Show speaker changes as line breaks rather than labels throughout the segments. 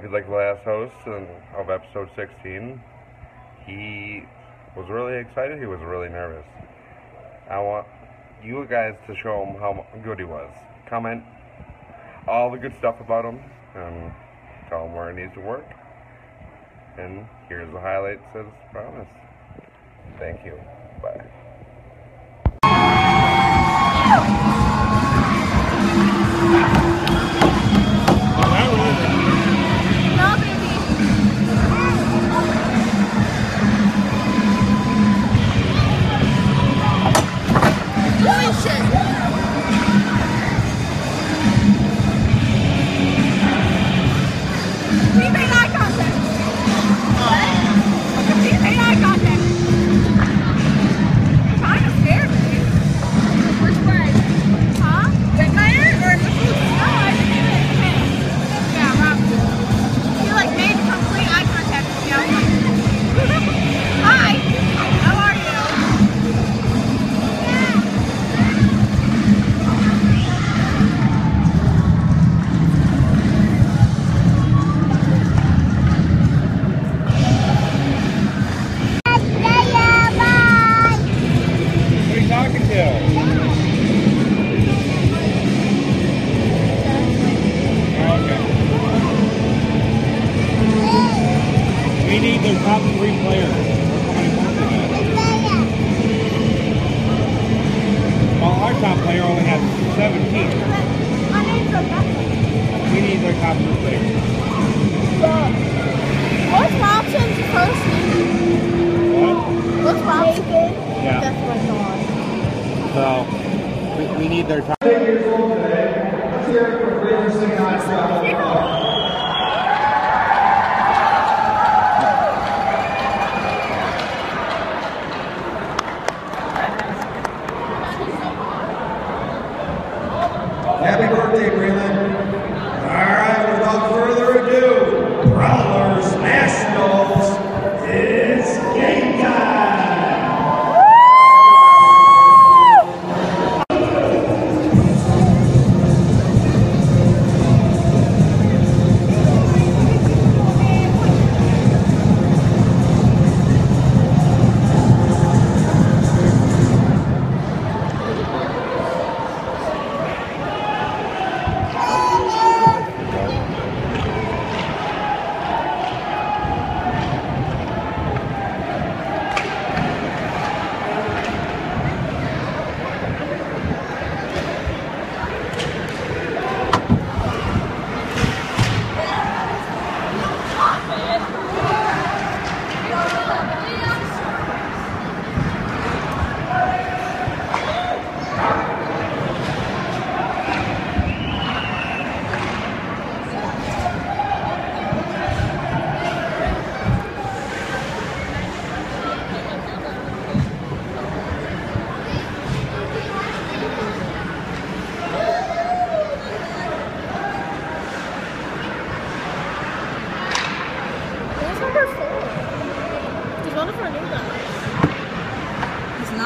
I hope you like the last host of episode 16. He was really excited, he was really nervous. I want you guys to show him how good he was. Comment all the good stuff about him and tell him where he needs to work. And here's the highlights as promised. Thank you. Bye.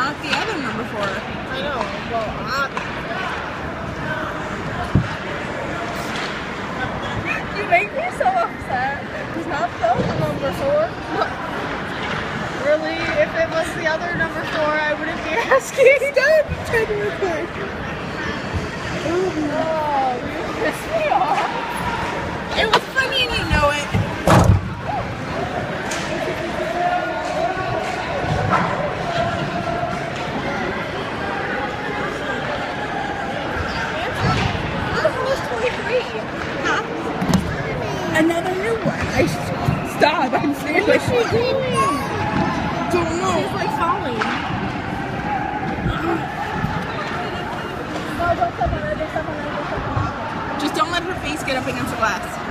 Not the other number four.
I know. Well, I, you make me so upset. He's not the other number four. really? If it was the other number four, I wouldn't be asking. Stop! Try to record. Oh, you pissed me off.
It was funny and you know it. Another new one. I sh- stop. I'm.
What is she doing?
don't know.
She's like falling.
Just don't let her face get up against the glass.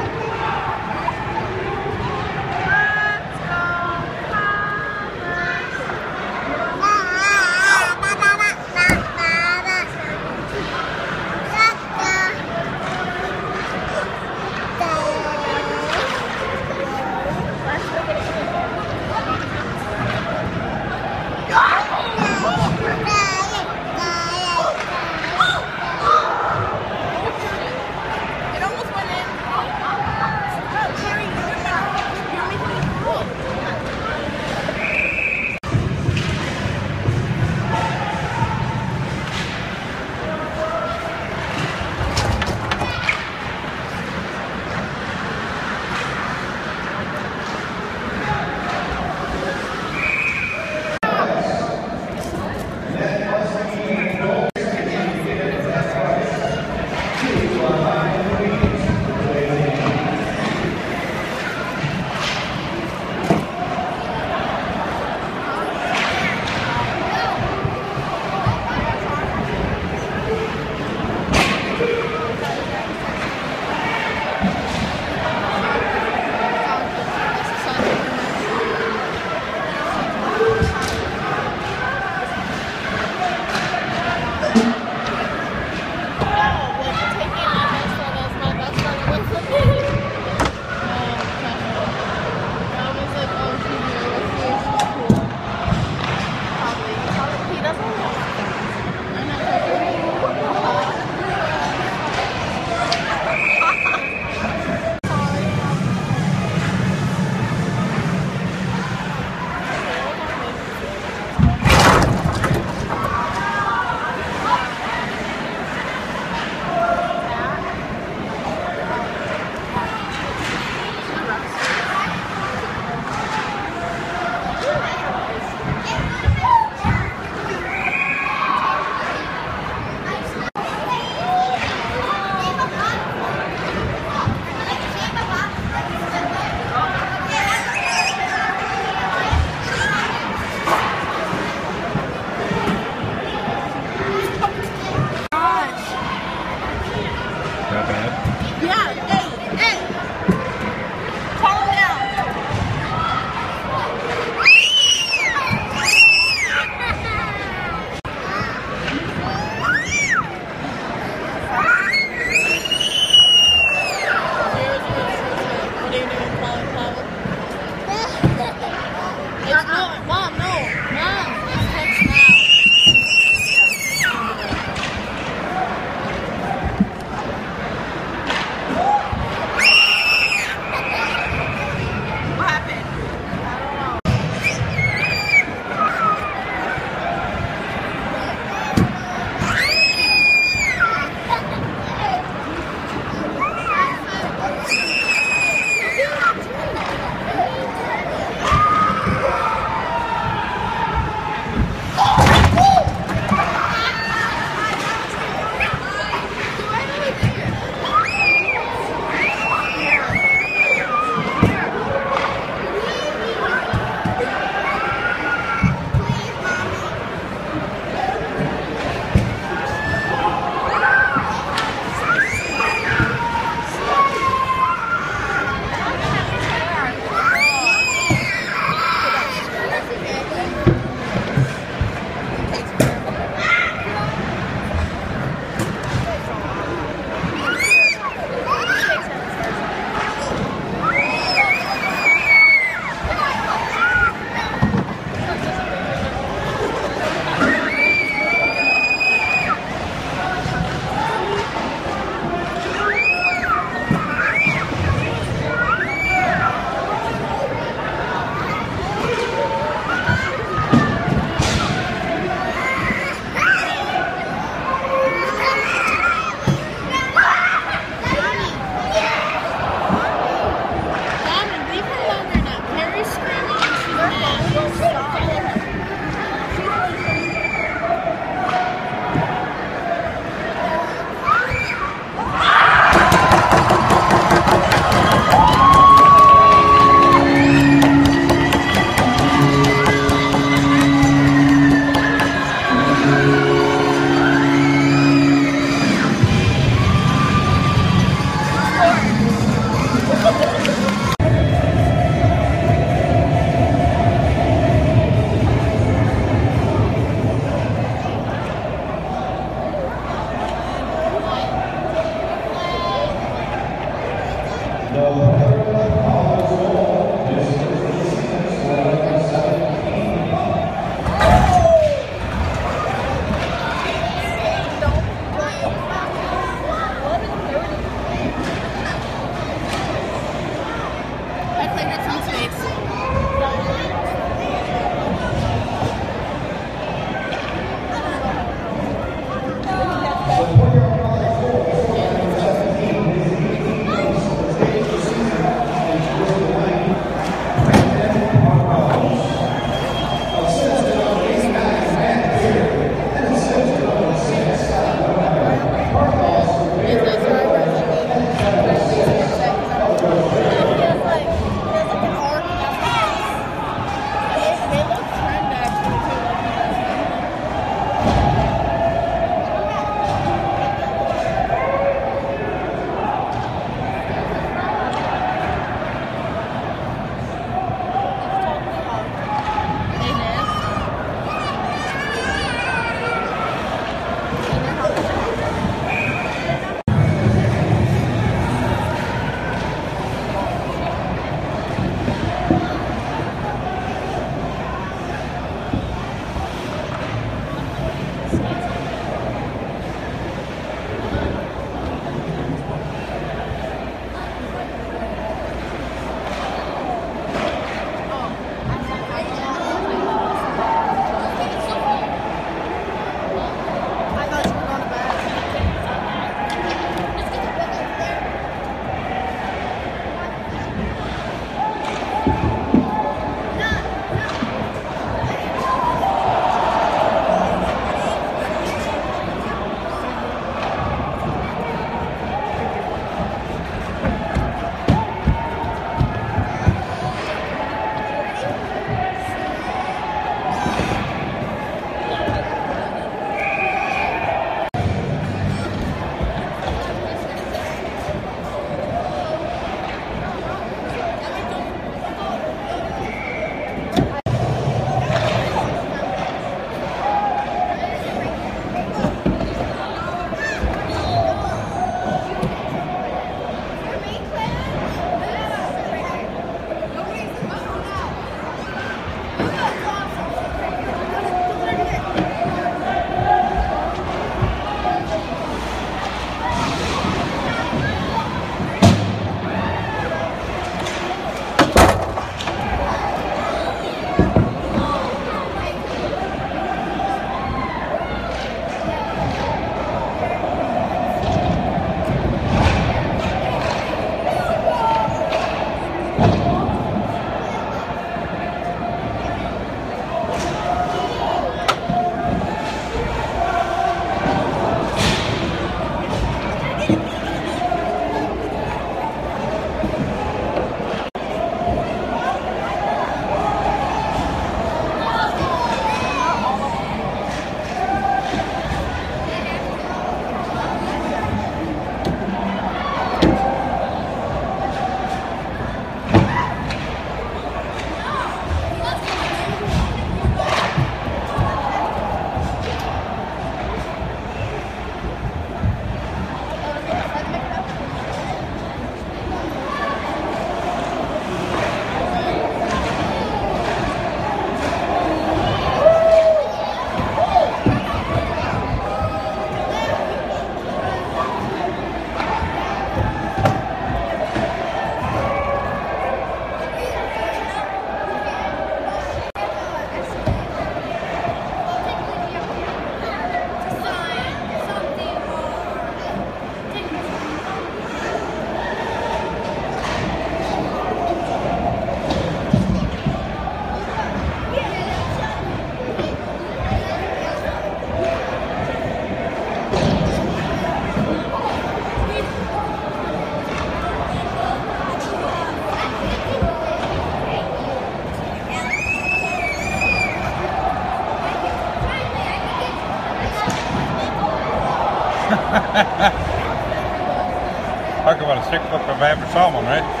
Sick look of average salmon, right?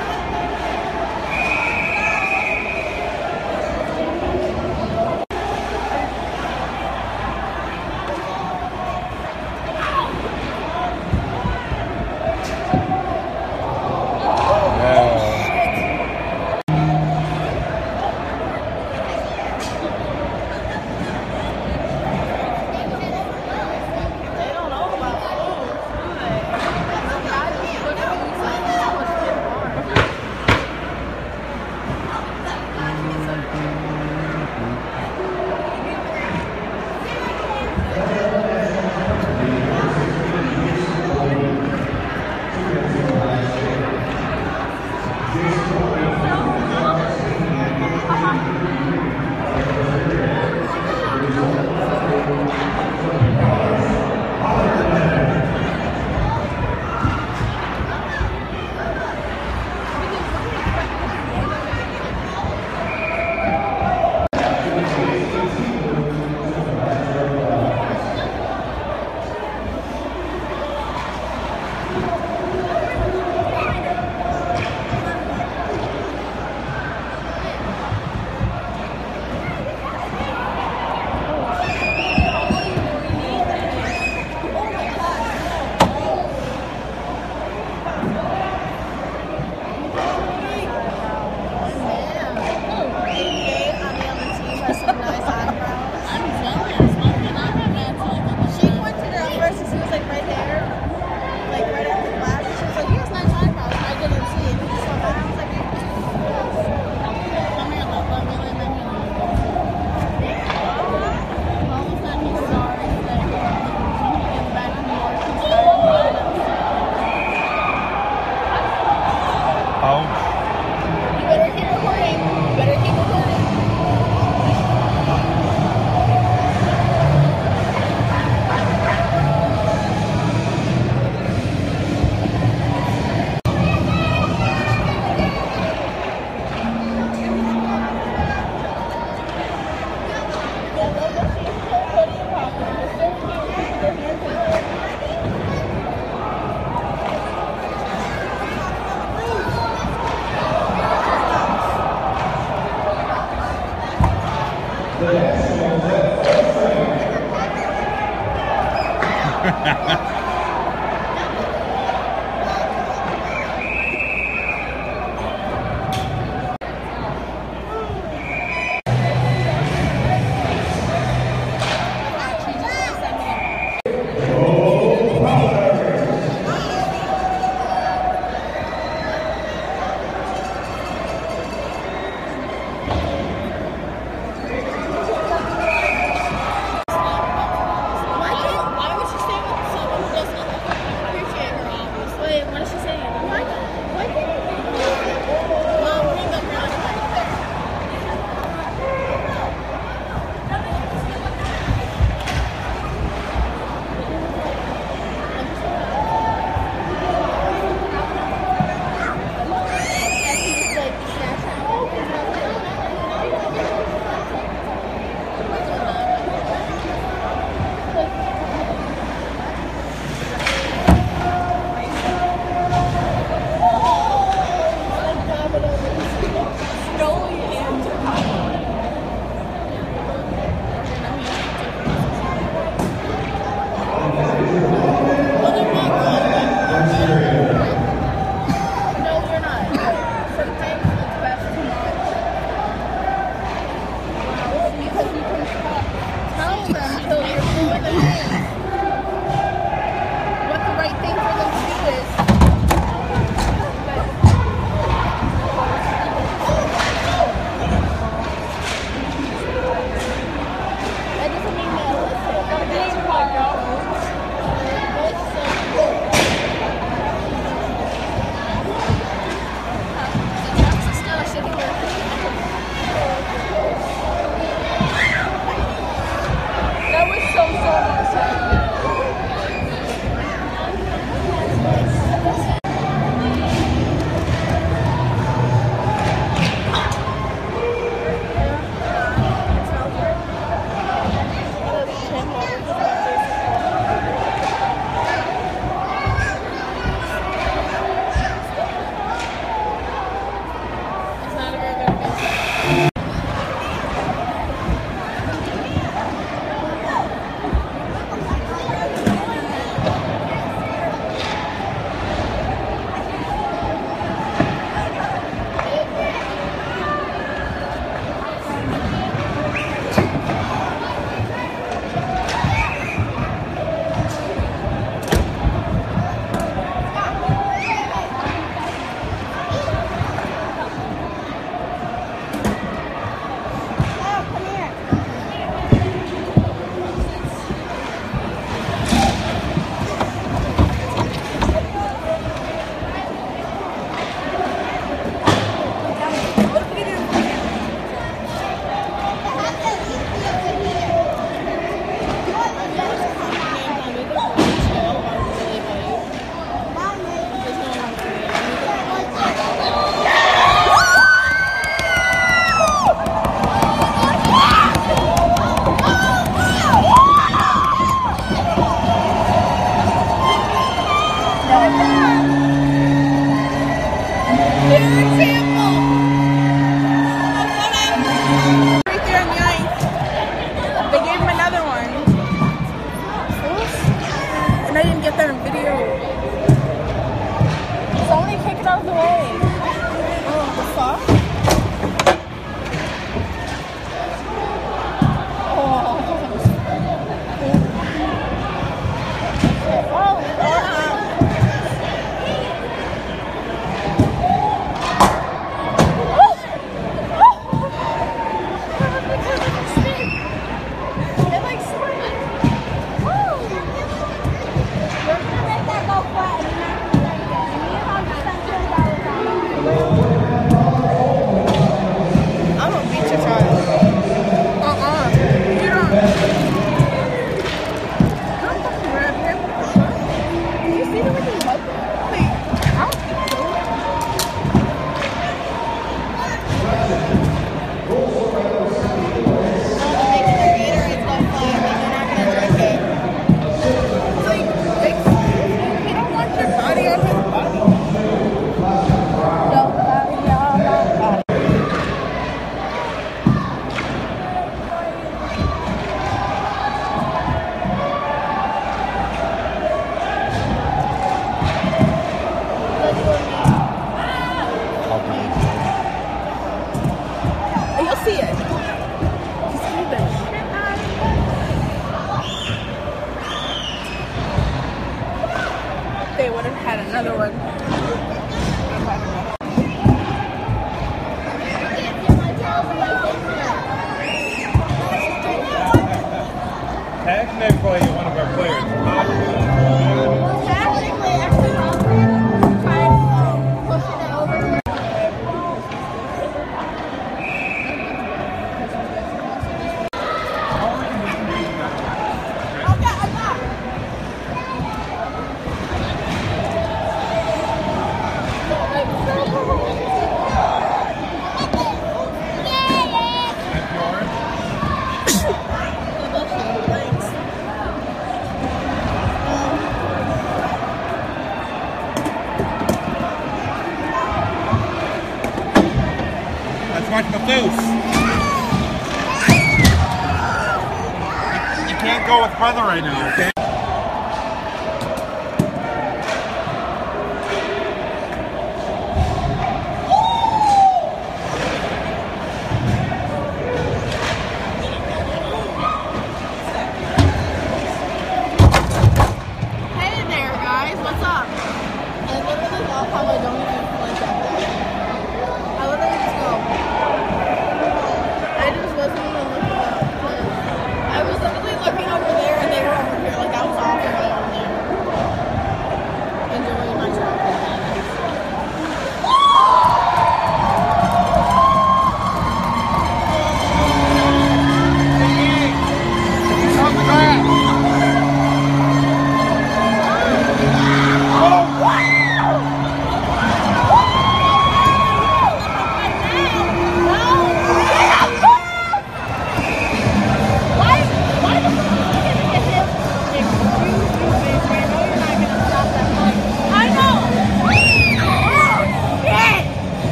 Right
now, okay?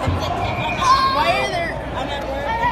happened. Why are there?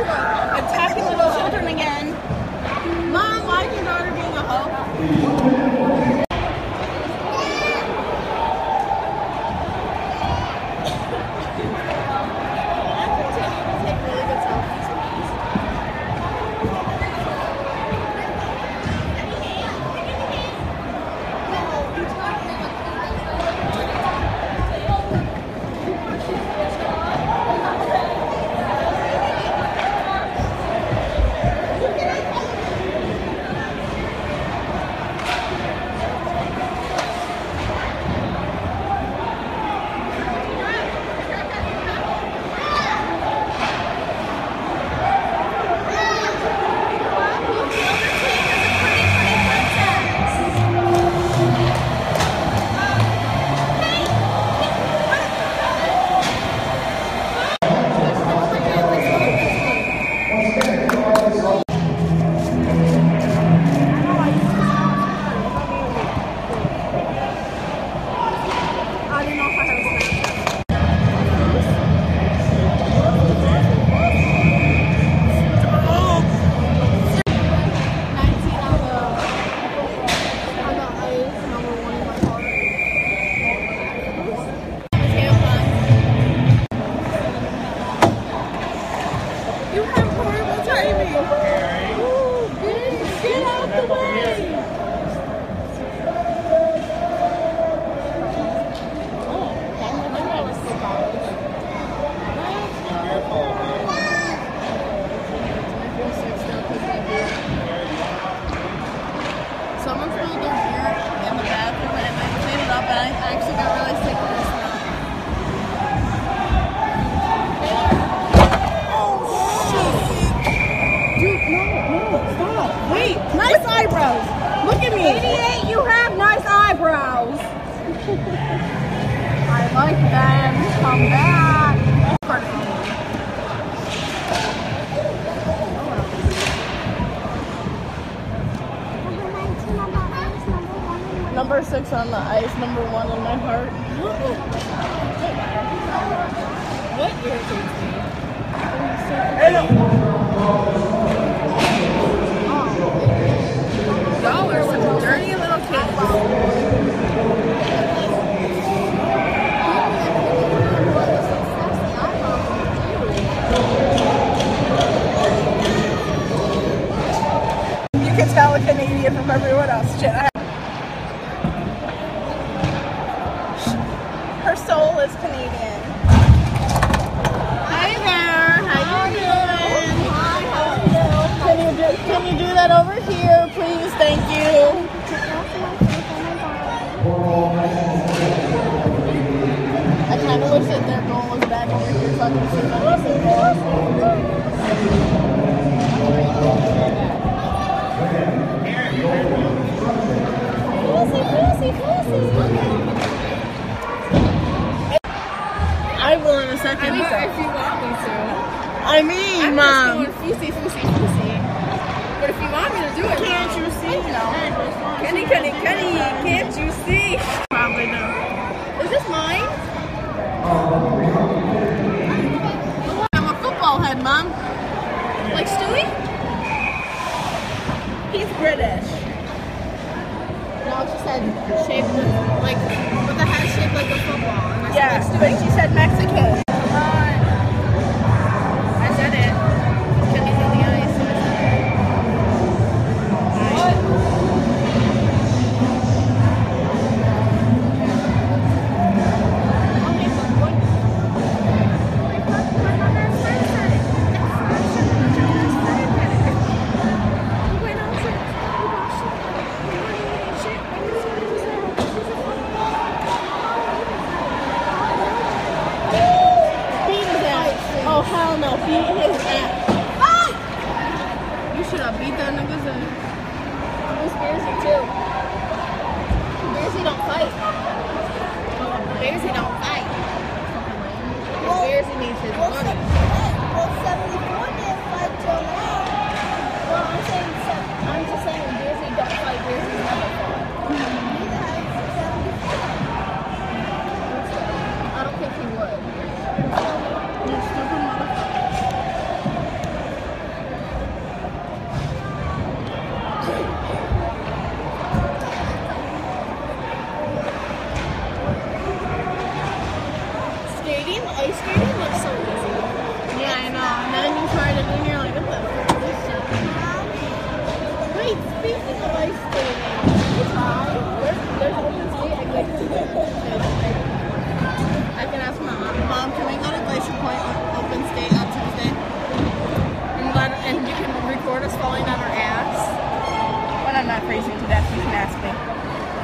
And
attacking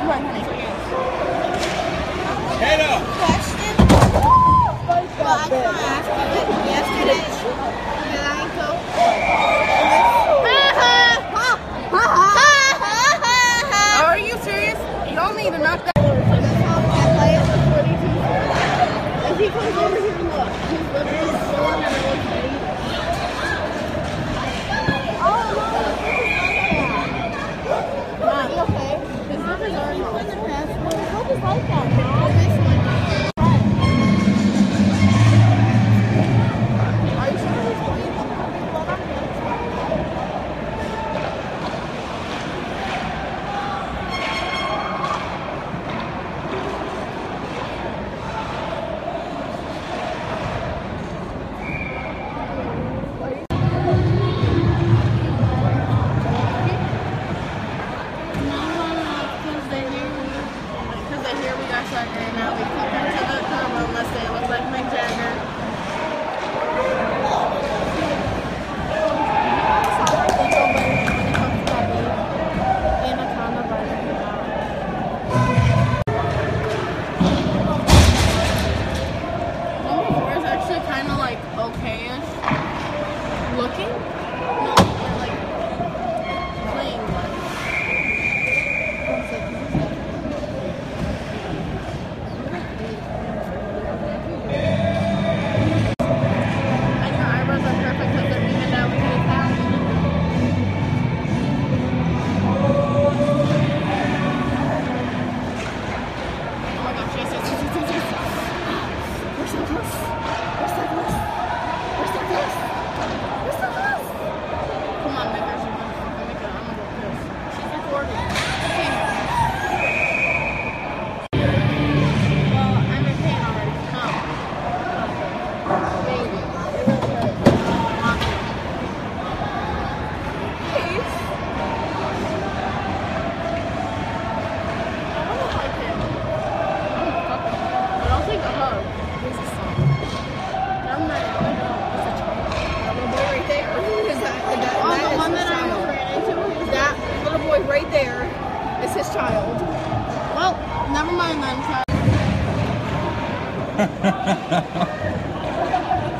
突然看了一下。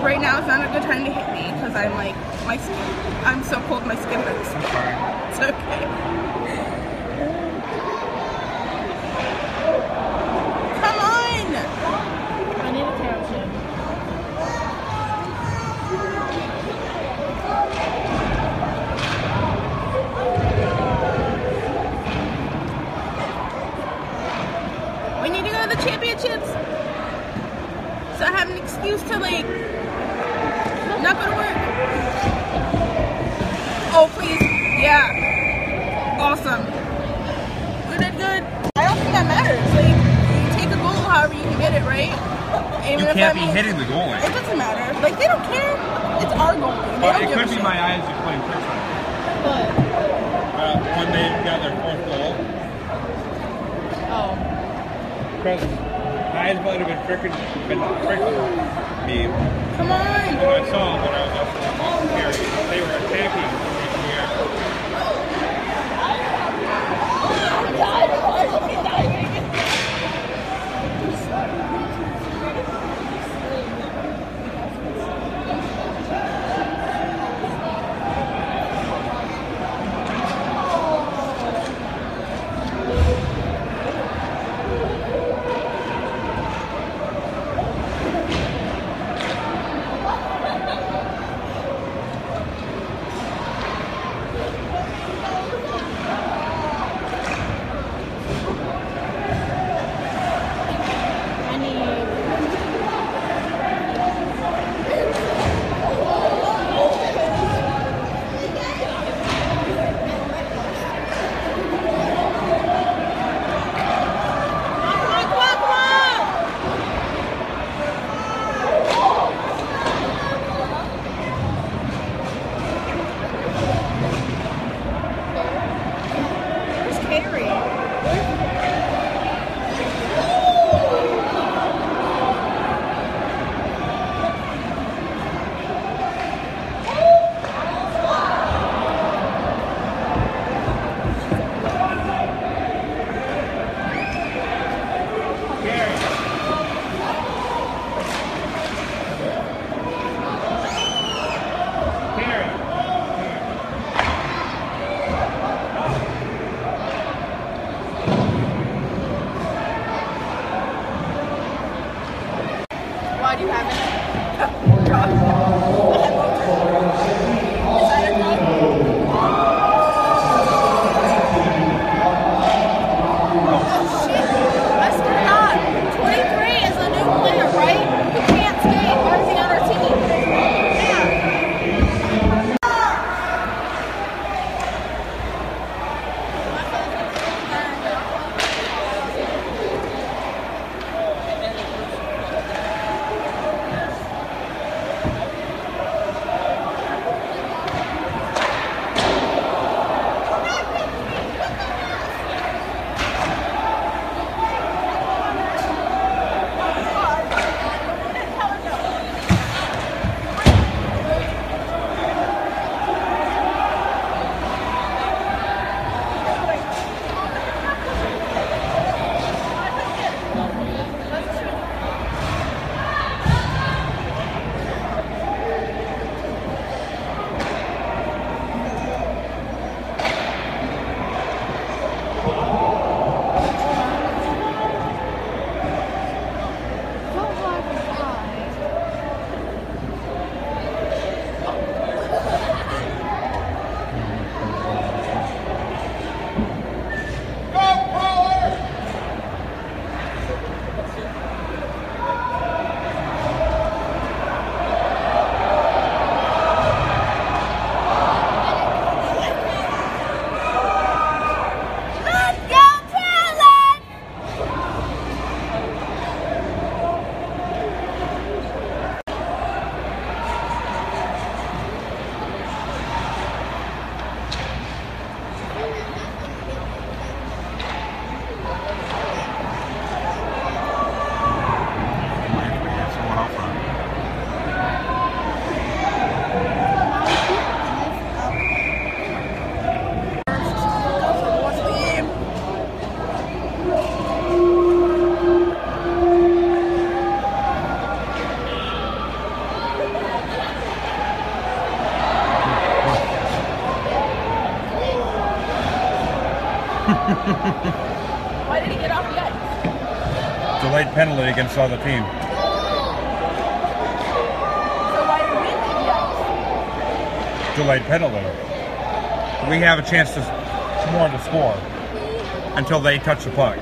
right now is not a good time to hit me because I'm like, my skin, I'm so cold, my skin hurts. It's okay. Come on! I need a township. We need to go to the championships! So I have an excuse to like not gonna work. Oh, please. Yeah. Awesome. Good, did good. I don't think that matters. Like, you take the goal however you can get it, right? And
you can't be
means,
hitting the goal.
It doesn't matter. Like, they don't care. It's our goal.
It could be
shit.
my eyes are playing tricks time.
But.
Uh, when they got their fourth goal.
Oh.
Present eyes might have been freaking been freaking me.
Come on!
When I saw them when I was up here, they were attacking. penalty against the other team. Delayed penalty. We have a chance to more to score until they touch the puck.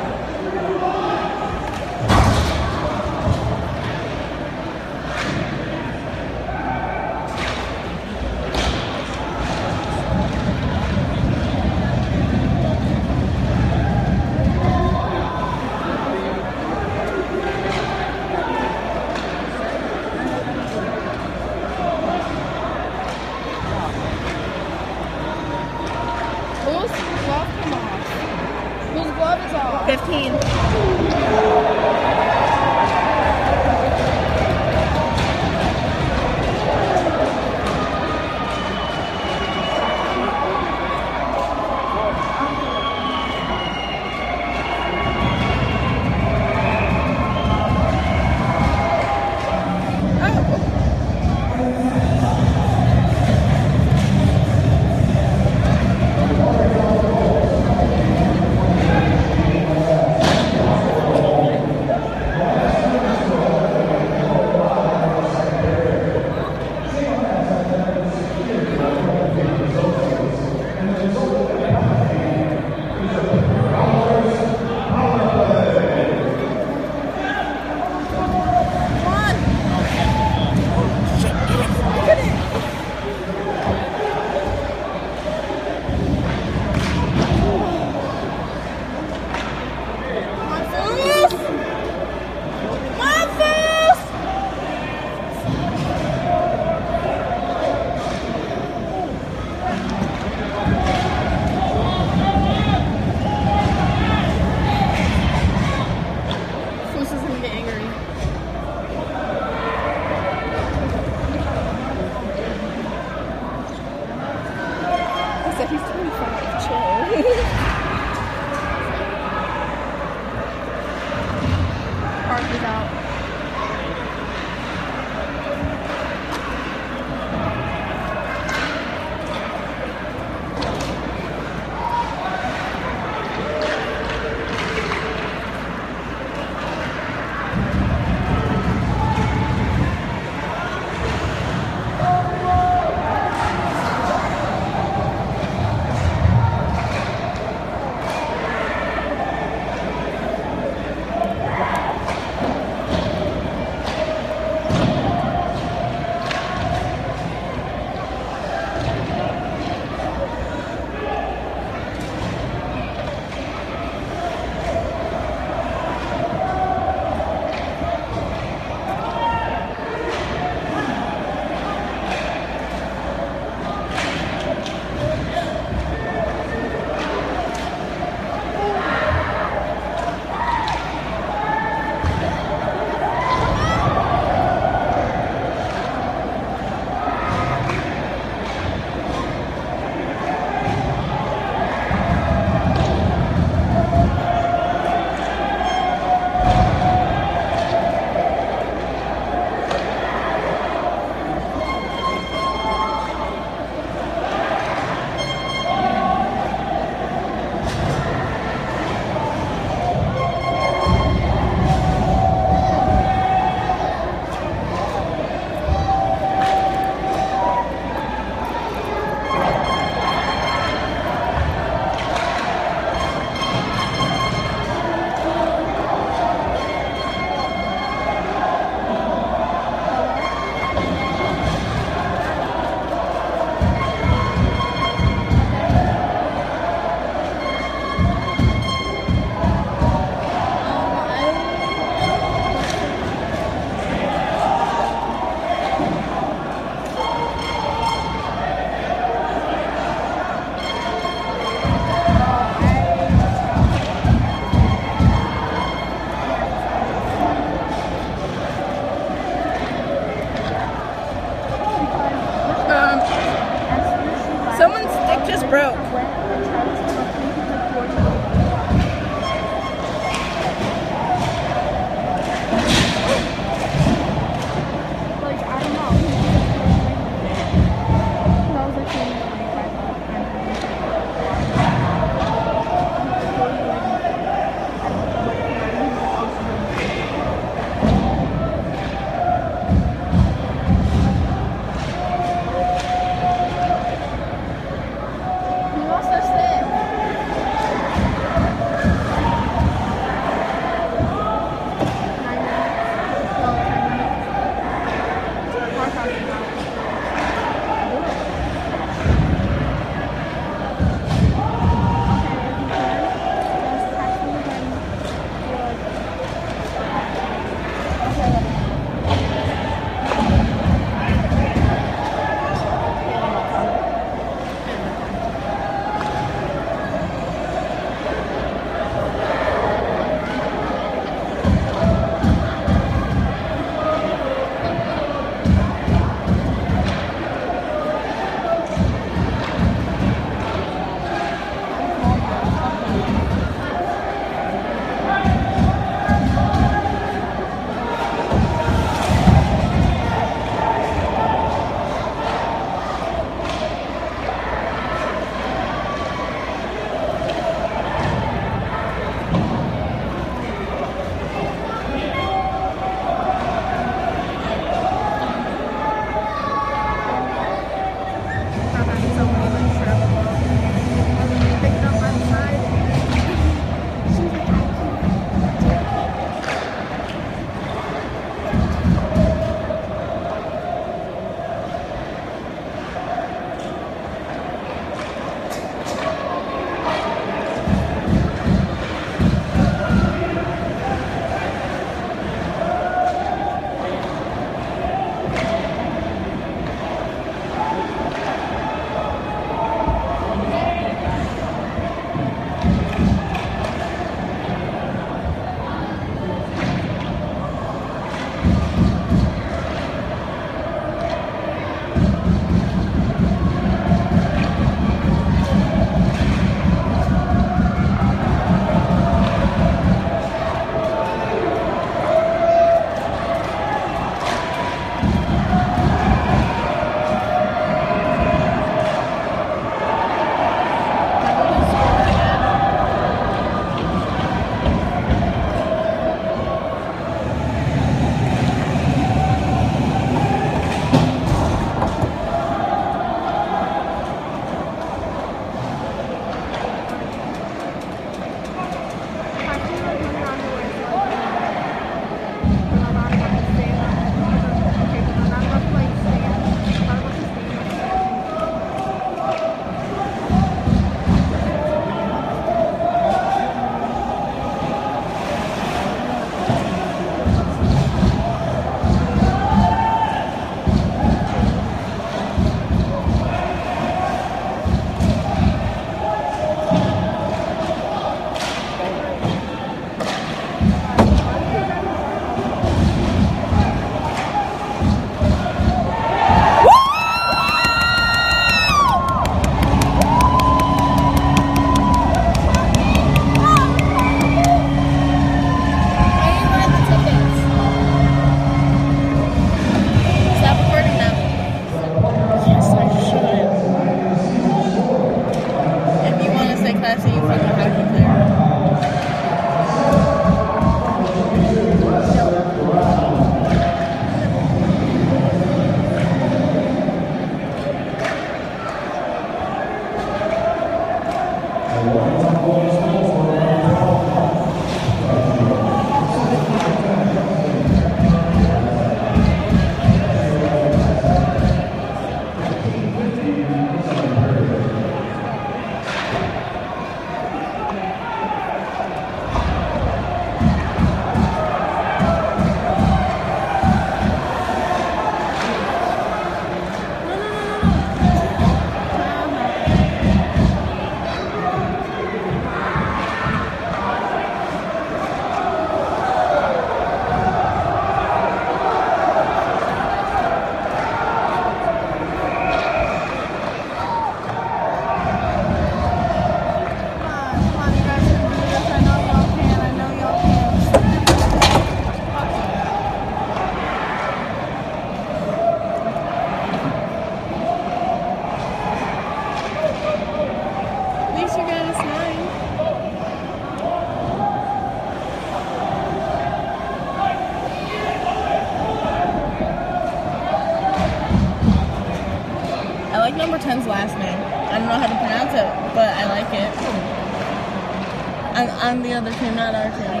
on
the
other team, not our team.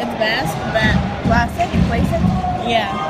It's Basque, Basque.
Classic? it?
Yeah.